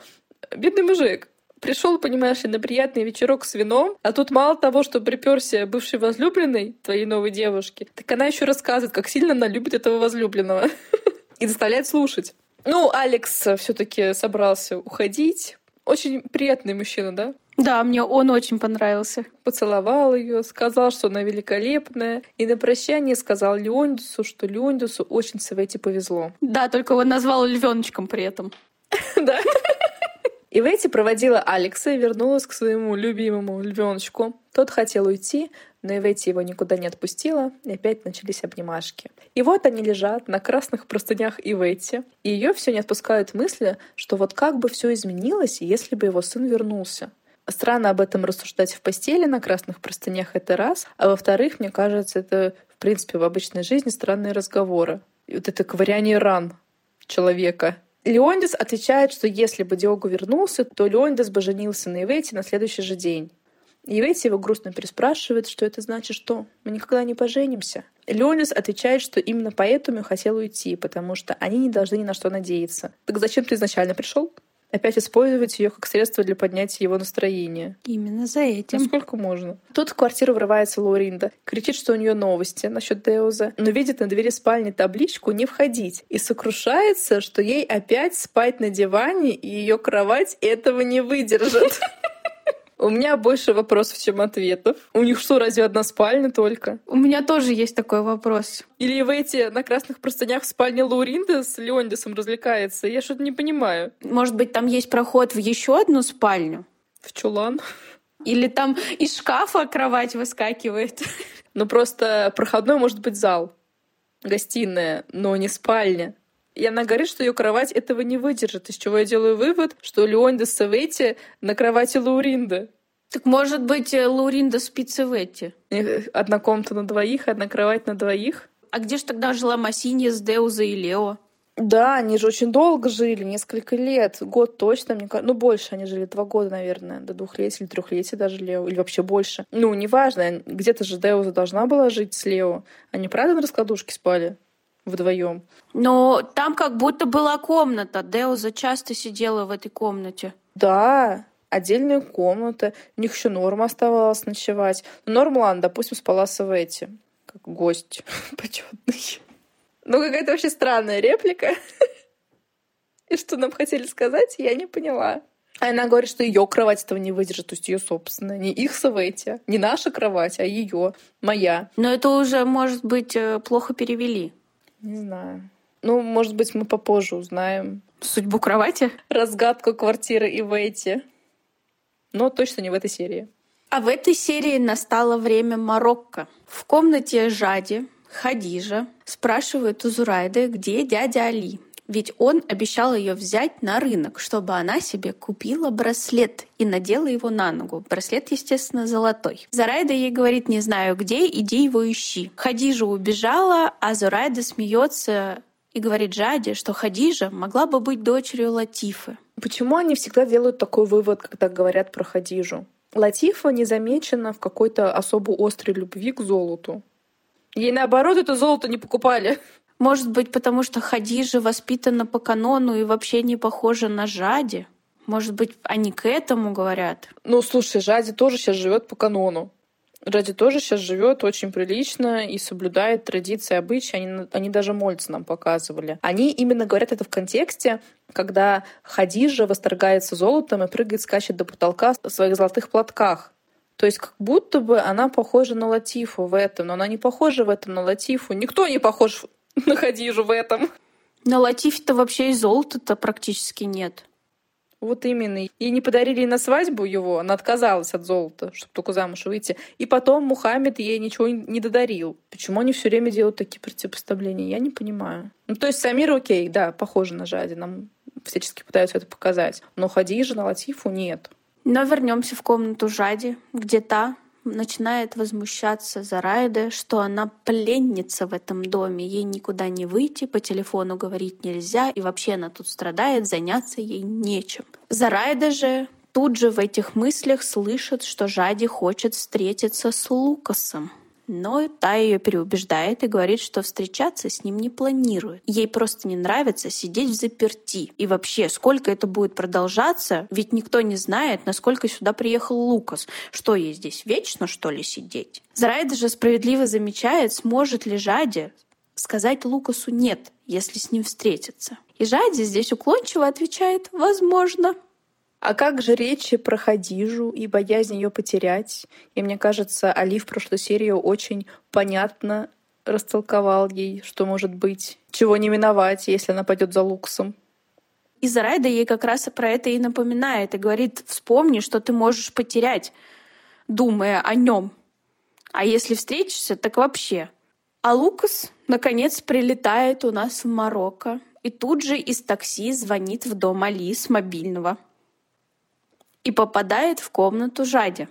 Бедный мужик. Пришел, понимаешь ли, на приятный вечерок с вином, а тут мало того, что приперся бывший возлюбленный твоей новой девушки, так она еще рассказывает, как сильно она любит этого возлюбленного. И заставляет слушать. Ну, Алекс все-таки собрался уходить. Очень приятный мужчина, да? Да, мне он очень понравился. Поцеловал ее, сказал, что она великолепная. И на прощание сказал Леондису, что Леондису очень с Эвети повезло. Да, только он назвал львеночком при этом. Да. И Ветти проводила Алекса и вернулась к своему любимому львеночку. Тот хотел уйти, но Иветти его никуда не отпустила, и опять начались обнимашки. И вот они лежат на красных простынях Иветти, и ее все не отпускают мысли, что вот как бы все изменилось, если бы его сын вернулся. Странно об этом рассуждать в постели на красных простынях — это раз, а во-вторых, мне кажется, это, в принципе, в обычной жизни странные разговоры. И вот это ковыряние ран человека, Леондис отвечает, что если бы Диогу вернулся, то Леондис бы женился на Ивете на следующий же день. Ивете его грустно переспрашивает, что это значит, что мы никогда не поженимся. Леонис отвечает, что именно поэтому хотел уйти, потому что они не должны ни на что надеяться. Так зачем ты изначально пришел? Опять использовать ее как средство для поднятия его настроения. Именно за этим. Ну, сколько можно? Тут в квартиру врывается Лоринда, кричит, что у нее новости насчет Деуза, но видит на двери спальни табличку «Не входить» и сокрушается, что ей опять спать на диване, и ее кровать этого не выдержит. У меня больше вопросов, чем ответов. У них что, разве одна спальня только? У меня тоже есть такой вопрос. Или в эти на красных простынях в спальне Лауринда с Леондисом развлекается? Я что-то не понимаю. Может быть, там есть проход в еще одну спальню? В чулан? Или там из шкафа кровать выскакивает? Ну просто проходной может быть зал, гостиная, но не спальня. И она говорит, что ее кровать этого не выдержит, из чего я делаю вывод, что Леонда Саветти на кровати Лауринда. Так может быть, э, Лауринда спит Саветти? Одна комната на двоих, одна кровать на двоих. А где же тогда жила Массини с Деуза и Лео? Да, они же очень долго жили, несколько лет, год точно, мне кажется, ну больше они жили, два года, наверное, до двухлетия или трехлетия даже Лео, или вообще больше. Ну, неважно, где-то же Деуза должна была жить с Лео. Они правда на раскладушке спали? Вдвоем. Но там как будто была комната. Деуза часто сидела в этой комнате. Да, отдельная комната. У них еще Норма оставалась ночевать. Но Норма, ладно, допустим, спала с Эвети, как гость почетный. Ну, какая-то вообще странная реплика. И что нам хотели сказать, я не поняла. А она говорит, что ее кровать этого не выдержит, то есть ее собственная, не их Савети, не наша кровать, а ее, моя. Но это уже, может быть, э, плохо перевели. Не знаю. Ну, может быть, мы попозже узнаем. Судьбу кровати? Разгадку квартиры и Ивэти. Но точно не в этой серии. А в этой серии настало время Марокко. В комнате Жади Хадижа спрашивает у Зурайды, где дядя Али. Ведь он обещал ее взять на рынок, чтобы она себе купила браслет и надела его на ногу. Браслет, естественно, золотой. Зарайда ей говорит, не знаю где, иди его ищи. Хадижа убежала, а Зурайда смеется и говорит Жаде, что Хадижа могла бы быть дочерью Латифы. Почему они всегда делают такой вывод, когда говорят про Хадижу? Латифа не замечена в какой-то особо острой любви к золоту. Ей наоборот это золото не покупали. Может быть, потому что Хадижа воспитана по канону и вообще не похожа на Жади? Может быть, они к этому говорят? Ну, слушай, Жади тоже сейчас живет по канону. Ради тоже сейчас живет очень прилично и соблюдает традиции, обычаи. Они, они даже молятся нам показывали. Они именно говорят это в контексте, когда Хадижа восторгается золотом и прыгает, скачет до потолка в своих золотых платках. То есть как будто бы она похожа на Латифу в этом, но она не похожа в этом на Латифу. Никто не похож на Хадижу в этом. На Латифе-то вообще и золота-то практически нет. Вот именно. Ей не подарили на свадьбу его, она отказалась от золота, чтобы только замуж выйти. И потом Мухаммед ей ничего не додарил. Почему они все время делают такие противопоставления, я не понимаю. Ну, то есть Самир, окей, да, похоже на Жади, нам всячески пытаются это показать. Но Хадижа на Латифу нет. Но вернемся в комнату Жади, где та начинает возмущаться Зарайда, что она пленница в этом доме, ей никуда не выйти, по телефону говорить нельзя, и вообще она тут страдает, заняться ей нечем. Зарайда же тут же в этих мыслях слышит, что Жади хочет встретиться с Лукасом. Но та ее переубеждает и говорит, что встречаться с ним не планирует. Ей просто не нравится сидеть в заперти. И вообще, сколько это будет продолжаться, ведь никто не знает, насколько сюда приехал Лукас. Что ей здесь, вечно, что ли, сидеть? Зарайда же справедливо замечает, сможет ли Жади сказать Лукасу «нет», если с ним встретиться. И Жади здесь уклончиво отвечает «возможно». А как же речи про Хадижу и боязнь ее потерять? И мне кажется, Али в прошлой серии очень понятно растолковал ей, что может быть, чего не миновать, если она пойдет за Луксом. И Зарайда ей как раз про это и напоминает, и говорит, вспомни, что ты можешь потерять, думая о нем. А если встретишься, так вообще. А Лукас, наконец, прилетает у нас в Марокко. И тут же из такси звонит в дом Али с мобильного и попадает в комнату Жади.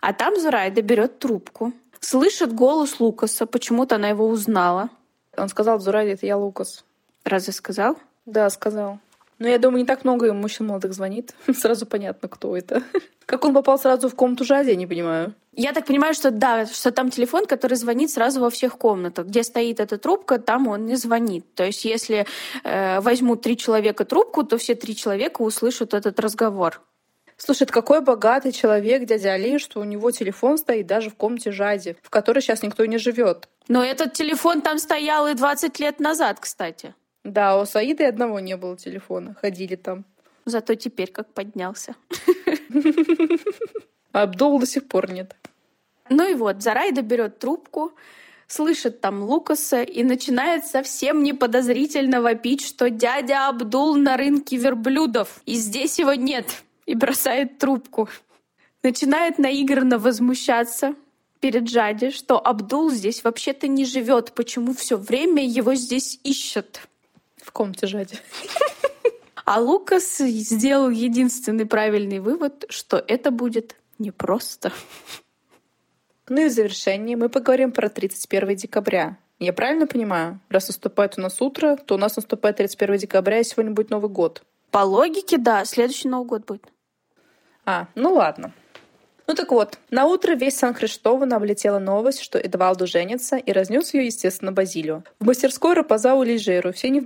А там Зурайда берет трубку, слышит голос Лукаса, почему-то она его узнала. Он сказал Зурайде, это я Лукас. Разве сказал? Да, сказал. Но я думаю, не так много мужчин молодых звонит. Сразу понятно, кто это. Как он попал сразу в комнату Жади, я не понимаю. Я так понимаю, что да, что там телефон, который звонит сразу во всех комнатах. Где стоит эта трубка, там он не звонит. То есть если э, возьмут три человека трубку, то все три человека услышат этот разговор. Слушай, это какой богатый человек дядя Али, что у него телефон стоит даже в комнате Жади, в которой сейчас никто не живет. Но этот телефон там стоял и 20 лет назад, кстати. Да, у Саиды одного не было телефона. Ходили там. Зато теперь как поднялся. Абдул до сих пор нет. Ну и вот, Зарайда берет трубку, слышит там Лукаса и начинает совсем неподозрительно вопить, что дядя Абдул на рынке верблюдов, и здесь его нет и бросает трубку. Начинает наигранно возмущаться перед Жади, что Абдул здесь вообще-то не живет, почему все время его здесь ищут. В комнате Жади. А Лукас сделал единственный правильный вывод, что это будет непросто. Ну и в завершении мы поговорим про 31 декабря. Я правильно понимаю? Раз наступает у нас утро, то у нас наступает 31 декабря, и сегодня будет Новый год. По логике, да, следующий Новый год будет. А, ну ладно. Ну так вот, на утро весь Сан-Хриштован облетела новость, что Эдвалду женится, и разнес ее, естественно, Базилио. В мастерской Рапозау Лижеру все не в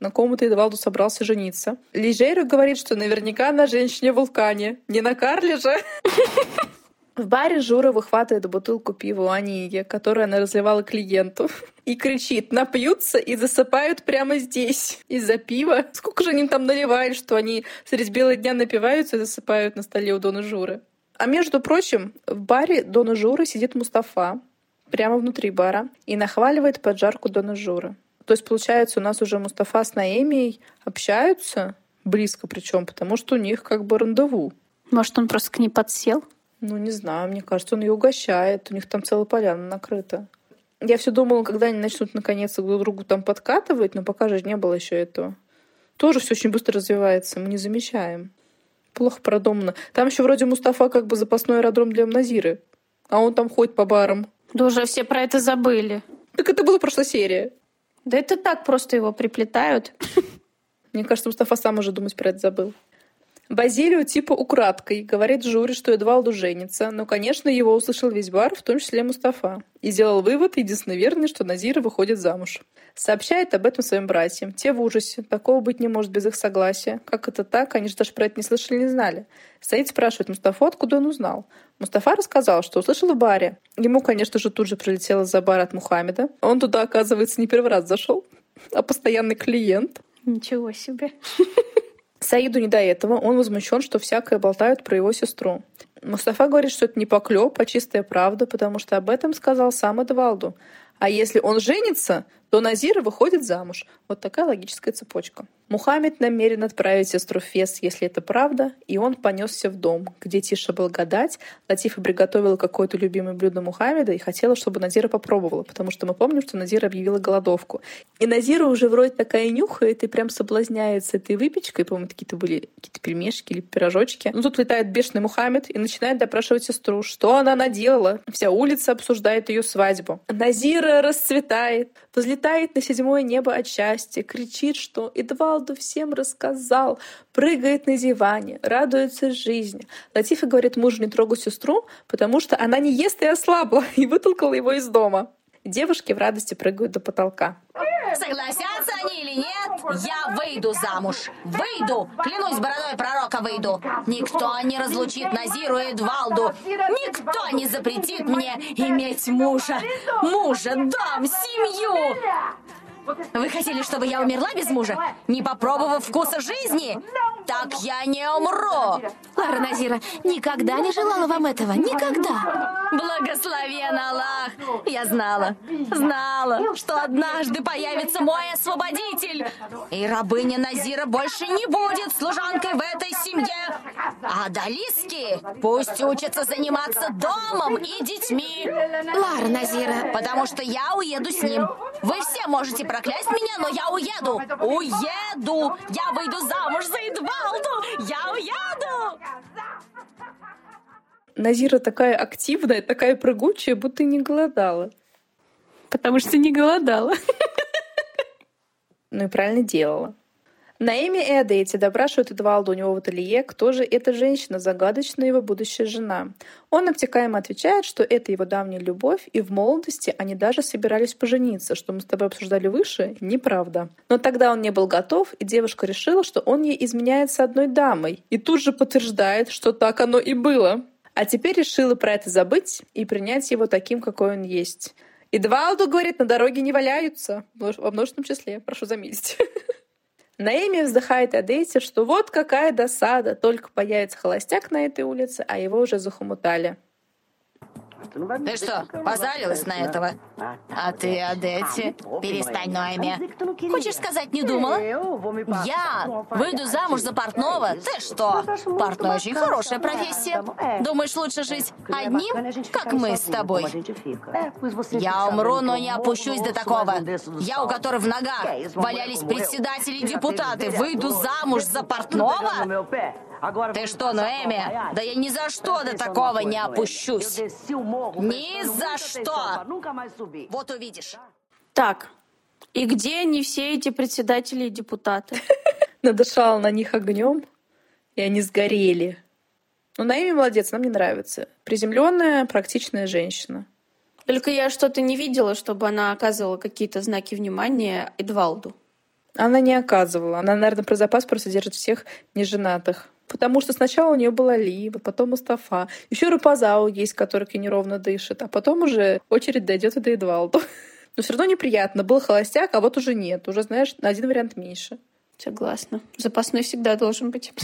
на ком-то Эдвалду собрался жениться. Лижеру говорит, что наверняка на женщине-вулкане. Не на Карле же. В баре Жура выхватывает бутылку пива у Ании, которую она разливала клиенту, и кричит «напьются и засыпают прямо здесь из-за пива». Сколько же они там наливают, что они средь бела дня напиваются и засыпают на столе у Дона Журы. А между прочим, в баре Дона Журы сидит Мустафа, прямо внутри бара, и нахваливает поджарку Дона Журы. То есть, получается, у нас уже Мустафа с Наэмией общаются, близко причем, потому что у них как бы рандеву. Может, он просто к ней подсел? Ну, не знаю, мне кажется, он ее угощает. У них там целая поляна накрыта. Я все думала, когда они начнут наконец друг другу там подкатывать, но пока же не было еще этого. Тоже все очень быстро развивается, мы не замечаем. Плохо продумано. Там еще вроде Мустафа как бы запасной аэродром для Назиры. А он там ходит по барам. Да уже все про это забыли. Так это была прошлая серия. Да это так просто его приплетают. Мне кажется, Мустафа сам уже думать про это забыл. Базилио типа украдкой говорит Журе, что Эдвалду женится, но, конечно, его услышал весь бар, в том числе Мустафа, и сделал вывод, единственно верный, что Назира выходит замуж. Сообщает об этом своим братьям. Те в ужасе. Такого быть не может без их согласия. Как это так? Они же даже про это не слышали, не знали. Саид спрашивает Мустафу, откуда он узнал. Мустафа рассказал, что услышал в баре. Ему, конечно же, тут же прилетело за бар от Мухаммеда. Он туда, оказывается, не первый раз зашел, а постоянный клиент. Ничего себе. Саиду не до этого, он возмущен, что всякое болтают про его сестру. Мустафа говорит, что это не поклеп, а чистая правда, потому что об этом сказал сам Эдвалду. А если он женится, то Назира выходит замуж. Вот такая логическая цепочка. Мухаммед намерен отправить сестру Фес, если это правда, и он понесся в дом, где Тиша благодать. Латифа приготовила какое-то любимое блюдо Мухаммеда и хотела, чтобы Назира попробовала, потому что мы помним, что Назира объявила голодовку. И Назира уже вроде такая нюхает и прям соблазняется этой выпечкой. По-моему, какие-то были какие-то пельмешки или пирожочки. Ну тут летает бешеный Мухаммед и начинает допрашивать сестру, что она наделала. Вся улица обсуждает ее свадьбу. Назира расцветает, взлетает на седьмое небо от счастья, кричит, что Эдвалду всем рассказал, прыгает на диване, радуется жизни. Латифа говорит мужу не трогай сестру, потому что она не ест и ослабла, и вытолкала его из дома. Девушки в радости прыгают до потолка. Согласятся я выйду замуж. Выйду! Клянусь бородой пророка выйду. Никто не разлучит Назиру и Эдвалду. Никто не запретит мне иметь мужа. Мужа, дом, семью. Вы хотели, чтобы я умерла без мужа, не попробовав вкуса жизни? Так я не умру. Лара Назира никогда не желала вам этого. Никогда. Благословен Аллах. Я знала, знала, что однажды появится мой освободитель. И рабыня Назира больше не будет служанкой в этой семье. А Далиски пусть учатся заниматься домом и детьми. Лара Назира, потому что я уеду с ним. Вы все можете проклясть меня, но я уеду. Уеду. Я выйду замуж за Эдвалду. Я уеду. Назира такая активная, такая прыгучая, будто не голодала. Потому что не голодала. Ну и правильно делала. Наэми и Адейти допрашивают Эдвалда у него в ателье, кто же эта женщина, загадочная его будущая жена. Он обтекаемо отвечает, что это его давняя любовь, и в молодости они даже собирались пожениться, что мы с тобой обсуждали выше, неправда. Но тогда он не был готов, и девушка решила, что он ей изменяет с одной дамой, и тут же подтверждает, что так оно и было. А теперь решила про это забыть и принять его таким, какой он есть. Эдвалду, говорит, на дороге не валяются, во множественном числе, прошу заметить. Наэми вздыхает о что вот какая досада, только появится холостяк на этой улице, а его уже захомутали. Ты что, позарилась на этого? А ты, Адетти, перестань, Ноэми. Хочешь сказать, не думала? Я выйду замуж за портного? Ты что? Портной очень хорошая профессия. Думаешь, лучше жить одним, как мы с тобой? Я умру, но не опущусь до такого. Я, у которого в ногах валялись председатели и депутаты, выйду замуж за портного? Ты что, Ноэми? Да я ни за что до такого не опущусь. Ни за что. Вот увидишь. Так, и где они все эти председатели и депутаты? Надышала на них огнем, и они сгорели. Ну, Наэми молодец, нам не нравится. Приземленная, практичная женщина. Только я что-то не видела, чтобы она оказывала какие-то знаки внимания Эдвалду. Она не оказывала. Она, наверное, про запас просто держит всех неженатых. Потому что сначала у нее была Лива, потом Мустафа. Еще Рапазау есть, который неровно дышит. А потом уже очередь дойдет и до Эдвалду. Но все равно неприятно. Был холостяк, а вот уже нет. Уже, знаешь, на один вариант меньше. Согласна. Запасной всегда должен быть.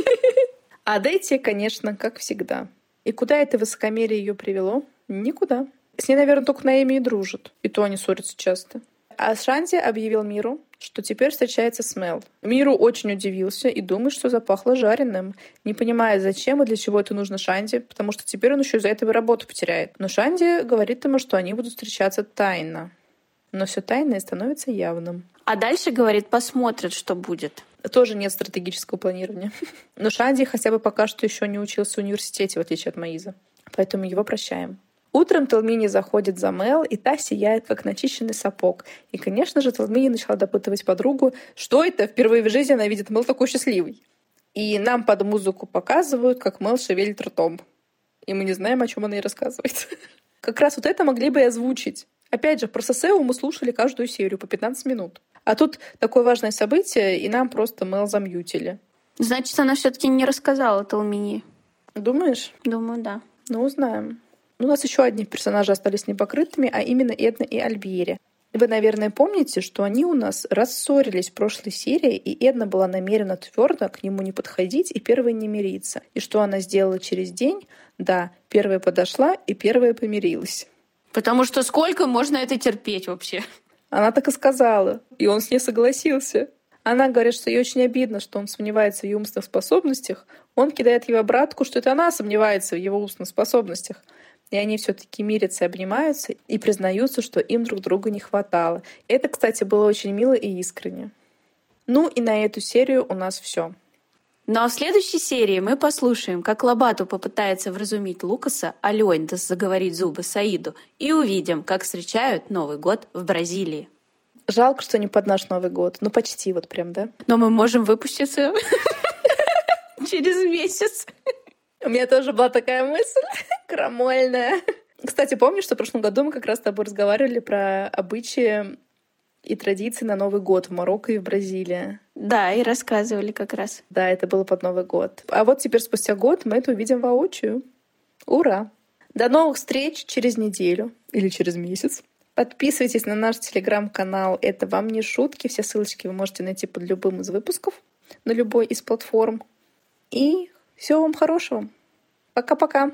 А Дейти, конечно, как всегда. И куда это высокомерие ее привело? Никуда. С ней, наверное, только Наэми и дружит. И то они ссорятся часто. А Шанти объявил миру, что теперь встречается с Мел. Миру очень удивился и думает, что запахло жареным, не понимая, зачем и для чего это нужно Шанди, потому что теперь он еще из-за этого работу потеряет. Но Шанди говорит ему, что они будут встречаться тайно. Но все тайное становится явным. А дальше, говорит, посмотрят, что будет. Тоже нет стратегического планирования. Но Шанди хотя бы пока что еще не учился в университете, в отличие от Маиза. Поэтому его прощаем. Утром Талмини заходит за Мел, и та сияет, как начищенный сапог. И, конечно же, Талмини начала допытывать подругу, что это, впервые в жизни она видит Мел такой счастливый. И нам под музыку показывают, как Мел шевелит ртом. И мы не знаем, о чем она ей рассказывает. Как раз вот это могли бы и озвучить. Опять же, про Сосео мы слушали каждую серию по 15 минут. А тут такое важное событие, и нам просто Мел замьютили. Значит, она все таки не рассказала Талмини. Думаешь? Думаю, да. Ну, узнаем. У нас еще одни персонажи остались непокрытыми, а именно Эдна и Альбьери. Вы, наверное, помните, что они у нас рассорились в прошлой серии, и Эдна была намерена твердо к нему не подходить и первой не мириться. И что она сделала через день? Да, первая подошла и первая помирилась. Потому что сколько можно это терпеть вообще? Она так и сказала, и он с ней согласился. Она говорит, что ей очень обидно, что он сомневается в ее умственных способностях. Он кидает его обратку, что это она сомневается в его умственных способностях. И они все-таки мирятся и обнимаются и признаются, что им друг друга не хватало. Это, кстати, было очень мило и искренне. Ну и на эту серию у нас все. Ну а в следующей серии мы послушаем, как Лобату попытается вразумить Лукаса, а Леонидас заговорить зубы Саиду, и увидим, как встречают Новый год в Бразилии. Жалко, что не под наш Новый год. Ну, почти вот прям, да? Но мы можем выпуститься через месяц. У меня тоже была такая мысль крамольная. Кстати, помнишь, что в прошлом году мы как раз с тобой разговаривали про обычаи и традиции на Новый год в Марокко и в Бразилии. Да, и рассказывали как раз. Да, это было под Новый год. А вот теперь спустя год мы это увидим воочию. Ура! До новых встреч через неделю или через месяц. Подписывайтесь на наш телеграм-канал. Это вам не шутки. Все ссылочки вы можете найти под любым из выпусков на любой из платформ. И всего вам хорошего. Пока-пока.